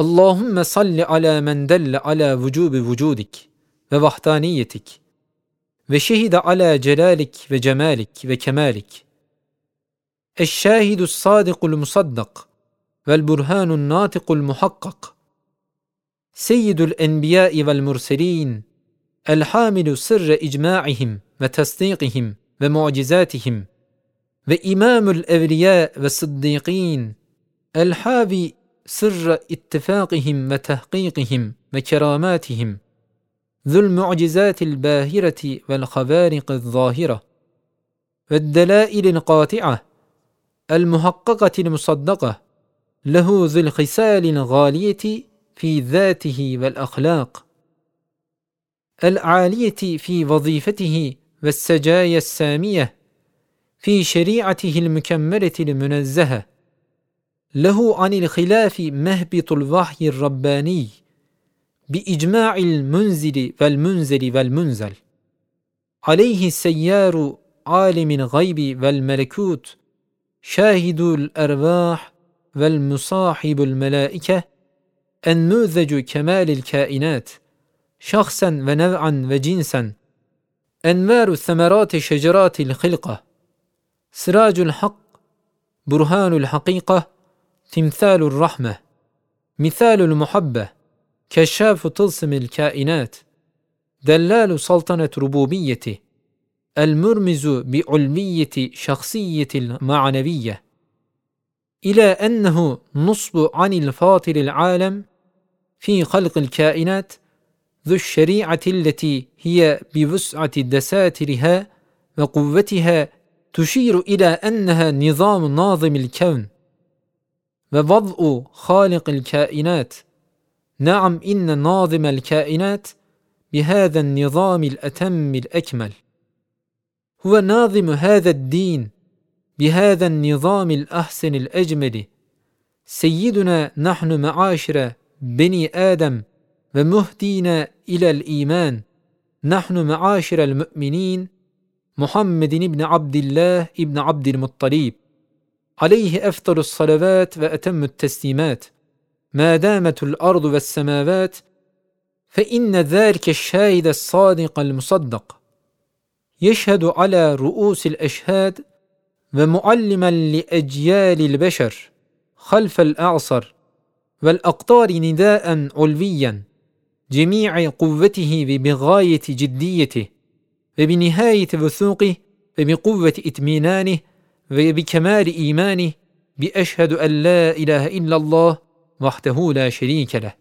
Allahümme salli ala men delle ala vücubi vücudik ve vahdaniyetik ve şehide ala celalik ve cemalik ve kemalik. Eşşahidus sadikul musaddak vel burhanun natikul muhakkak. Seyyidul enbiyai vel murselin el hamilu sırre icma'ihim ve tasdikihim ve mucizatihim ve imamul evliya ve sıddiqin el havi ve tahkikihim ve keramatihim ذو المعجزات الباهرة والخوارق الظاهرة. والدلائل القاطعة. المحققة المصدقة. له ذو الخصال الغالية في ذاته والأخلاق. العالية في وظيفته والسجايا السامية. في شريعته المكملة المنزهة. له عن الخلاف مهبط الوحي الرباني بإجماع المنزل والمنزل والمنزل. عليه السيار عالم الغيب والملكوت شاهد الأرواح والمصاحب الملائكة النموذج كمال الكائنات شخصا ونوعا وجنسا. أنوار ثمرات شجرات الخلقة. سراج الحق برهان الحقيقة. تمثال الرحمة مثال المحبة كشاف طلسم الكائنات دلال سلطنة ربوبيته المرمز بعلمية شخصية المعنوية. إلى أنه نصب عن الفاطر العالم في خلق الكائنات ذو الشريعة التي هي بوسعة دساترها وقوتها تشير إلى أنها نظام ناظم الكون. ووضع خالق الكائنات. نعم إن ناظم الكائنات بهذا النظام الأتم الأكمل. هو ناظم هذا الدين بهذا النظام الأحسن الأجمل. سيدنا نحن معاشر بني آدم ومهدينا إلى الإيمان. نحن معاشر المؤمنين محمد بن عبد الله بن عبد المطلب. عليه أفضل الصلوات وأتم التسليمات. ما دامت الأرض والسماوات فإن ذلك الشاهد الصادق المصدق. يشهد على رؤوس الأشهاد ومعلما لأجيال البشر خلف الأعصر والأقطار نداء علويا جميع قوته بغاية جديته وبنهاية وثوقه وبقوة إتمينانه وبكمال إيمانه بأشهد أن لا إله إلا الله وحده لا شريك له.